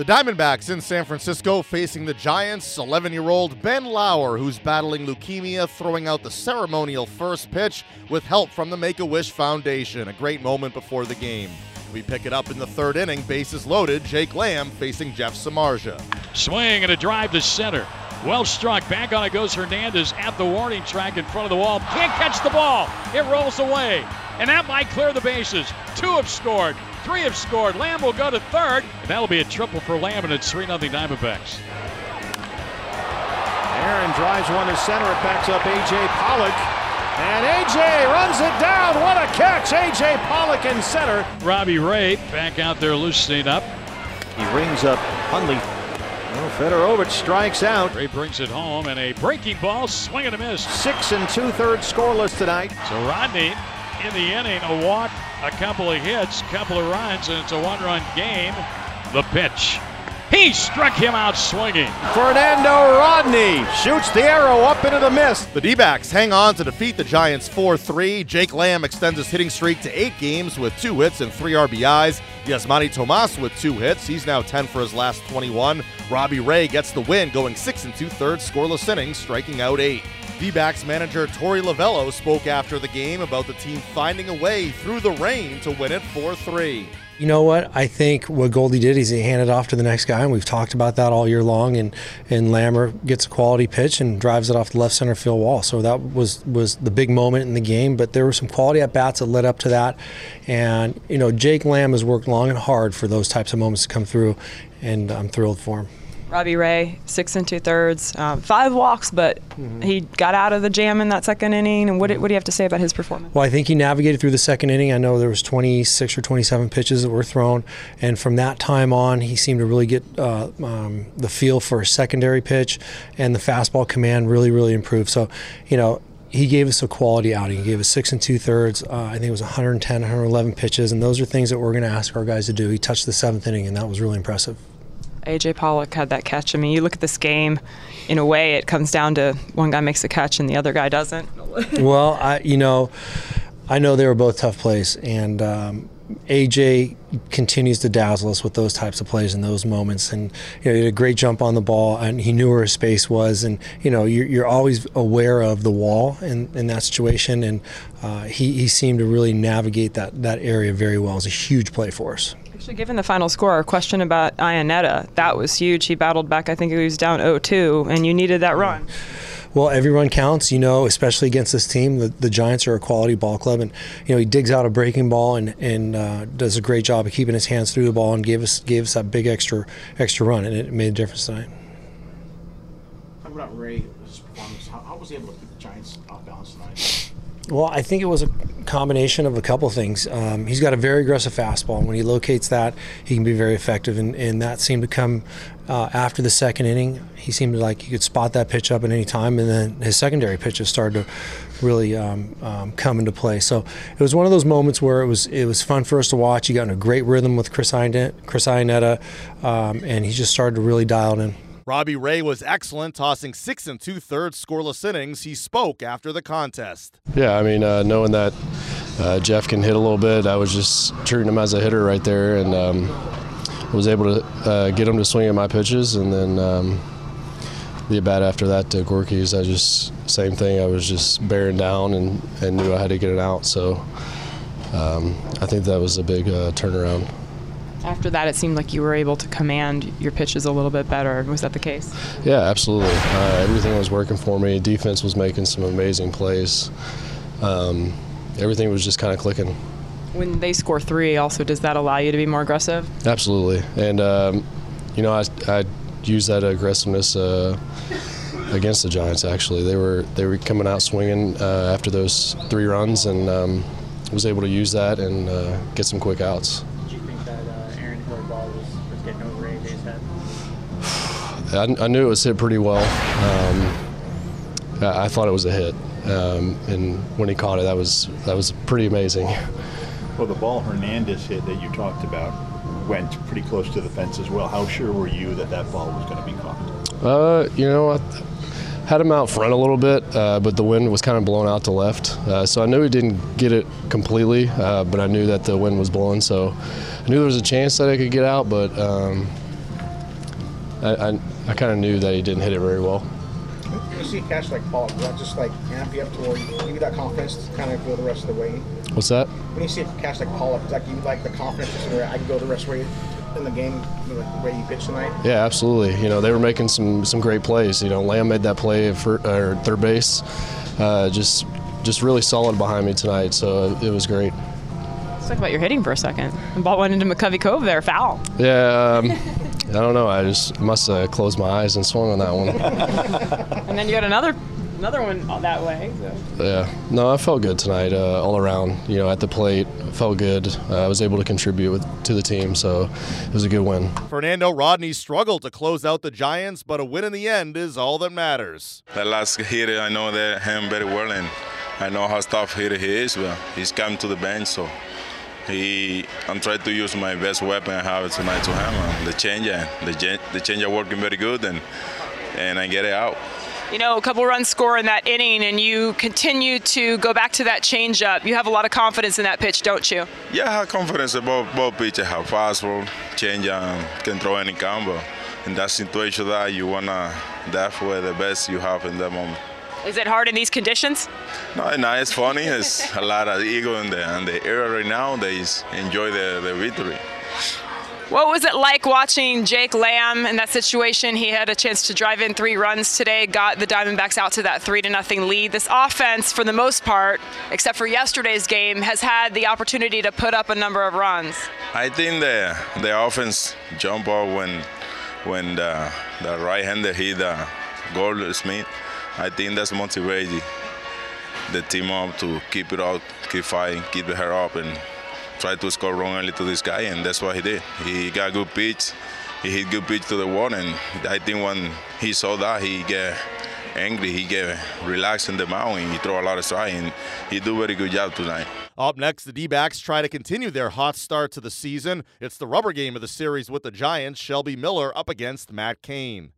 The Diamondbacks in San Francisco facing the Giants. 11 year old Ben Lauer, who's battling leukemia, throwing out the ceremonial first pitch with help from the Make a Wish Foundation. A great moment before the game. We pick it up in the third inning, bases loaded. Jake Lamb facing Jeff Samardzija. Swing and a drive to center. Well struck. Back on it goes Hernandez at the warning track in front of the wall. Can't catch the ball. It rolls away. And that might clear the bases. Two have scored. Three have scored. Lamb will go to third. And that'll be a triple for Lamb, and it's 3 0 Diamondbacks. Aaron drives one to center. It backs up A.J. Pollock. And A.J. runs it down. What a catch. A.J. Pollock in center. Robbie Ray back out there loosening up. He rings up Hundley. Well, Federowicz strikes out. Ray brings it home, and a breaking ball, swing and a miss. Six and two thirds scoreless tonight. So Rodney in the inning, a walk, a couple of hits, couple of runs, and it's a one run game. The pitch. He struck him out swinging. Fernando Rodney shoots the arrow up into the mist. The D backs hang on to defeat the Giants 4 3. Jake Lamb extends his hitting streak to eight games with two hits and three RBIs. Yasmany Tomas with two hits. He's now 10 for his last 21. Robbie Ray gets the win, going six and two thirds scoreless innings, striking out eight. D backs manager Torey Lovullo spoke after the game about the team finding a way through the rain to win it 4 3. You know what? I think what Goldie did is he handed off to the next guy, and we've talked about that all year long. And and Lammer gets a quality pitch and drives it off the left center field wall. So that was was the big moment in the game. But there were some quality at bats that led up to that. And you know, Jake Lamb has worked long and hard for those types of moments to come through, and I'm thrilled for him. Robbie Ray, six and two thirds, um, five walks, but mm-hmm. he got out of the jam in that second inning. And what, what do you have to say about his performance? Well, I think he navigated through the second inning. I know there was 26 or 27 pitches that were thrown, and from that time on, he seemed to really get uh, um, the feel for a secondary pitch, and the fastball command really, really improved. So, you know, he gave us a quality outing. He gave us six and two thirds. Uh, I think it was 110, 111 pitches, and those are things that we're going to ask our guys to do. He touched the seventh inning, and that was really impressive. AJ Pollock had that catch. I mean, you look at this game, in a way, it comes down to one guy makes a catch and the other guy doesn't. well, I, you know, I know they were both tough plays, and um, AJ continues to dazzle us with those types of plays and those moments. And you know, he had a great jump on the ball, and he knew where his space was. And you know, you're, you're always aware of the wall in, in that situation, and uh, he, he seemed to really navigate that that area very well. It was a huge play for us. Actually, given the final score, a question about Iannetta, that was huge. He battled back, I think he was down 0-2, and you needed that run. Well, every run counts, you know, especially against this team. The, the Giants are a quality ball club, and you know he digs out a breaking ball and and uh, does a great job of keeping his hands through the ball and gave us gave us that big extra extra run, and it made a difference tonight. Talk about Ray, his performance. How, how was he able to keep the Giants off balance tonight? Well, I think it was a combination of a couple things. Um, he's got a very aggressive fastball. And when he locates that, he can be very effective, and, and that seemed to come uh, after the second inning. He seemed like he could spot that pitch up at any time, and then his secondary pitches started to really um, um, come into play. So it was one of those moments where it was it was fun for us to watch. He got in a great rhythm with Chris Iannetta, um, and he just started to really dial in. Robbie Ray was excellent, tossing six and two thirds scoreless innings. He spoke after the contest. Yeah, I mean, uh, knowing that uh, Jeff can hit a little bit, I was just treating him as a hitter right there, and um, was able to uh, get him to swing at my pitches, and then. Um, the at bat after that to Gorkys, I just same thing. I was just bearing down and, and knew I had to get it out. So um, I think that was a big uh, turnaround. After that, it seemed like you were able to command your pitches a little bit better. Was that the case? Yeah, absolutely. Uh, everything was working for me. Defense was making some amazing plays. Um, everything was just kind of clicking. When they score three, also, does that allow you to be more aggressive? Absolutely. And, um, you know, I, I use that aggressiveness uh, against the Giants, actually. They were, they were coming out swinging uh, after those three runs and um, was able to use that and uh, get some quick outs. I, I, knew it was hit pretty well. Um, I, I, thought it was a hit, um, and when he caught it, that was that was pretty amazing. Well, the ball Hernandez hit that you talked about went pretty close to the fence as well. How sure were you that that ball was going to be caught? Uh, you know, I had him out front a little bit, uh, but the wind was kind of blowing out to left. Uh, so I knew he didn't get it completely, uh, but I knew that the wind was blowing. So I knew there was a chance that I could get out, but um, I, I, I kind of knew that he didn't hit it very well. When you see a catch like Pollock, does that just like amp you up to where you give you that confidence to kind of go the rest of the way? What's that? When you see a catch like Pollock, does that give you like the confidence just where I can go the rest of the way in the game, the way you pitched tonight? Yeah, absolutely. You know, they were making some some great plays. You know, Lamb made that play for or third base, uh, just just really solid behind me tonight. So it was great. Let's talk about your hitting for a second. The ball went into McCovey Cove there, foul. Yeah, um, I don't know. I just must have closed my eyes and swung on that one. And then you got another another one that way. So. Yeah, no, I felt good tonight uh, all around. You know, at the plate, felt good. Uh, I was able to contribute with, to the team, so it was a good win. Fernando Rodney struggled to close out the Giants, but a win in the end is all that matters. The last hitter, I know that him very well, and I know how tough hitter he is. But he's come to the bench, so he. I'm trying to use my best weapon I have tonight to him, the changer. The the changer working very good, and and I get it out. You know, a couple runs score in that inning, and you continue to go back to that changeup. You have a lot of confidence in that pitch, don't you? Yeah, I have confidence about both, pitches. Have fastball, changeup, and can throw any combo. In that situation, that you wanna definitely the best you have in that moment. Is it hard in these conditions? No, no, it's funny. It's a lot of ego in the in the area right now. They enjoy the, the victory. What was it like watching Jake Lamb in that situation? He had a chance to drive in three runs today, got the Diamondbacks out to that three to nothing lead. This offense, for the most part, except for yesterday's game, has had the opportunity to put up a number of runs. I think the the offense jump up when when the, the right-hander hit the Goldschmidt. I think that's motivated the team up to keep it up, keep fighting, keep the hair up, and try to score wrong early to this guy, and that's what he did. He got good pitch, he hit good pitch to the wall, and I think when he saw that, he get angry, he get relaxed in the mound, and he throw a lot of strike, and he do very good job tonight. Up next, the D-backs try to continue their hot start to the season. It's the rubber game of the series with the Giants. Shelby Miller up against Matt Cain.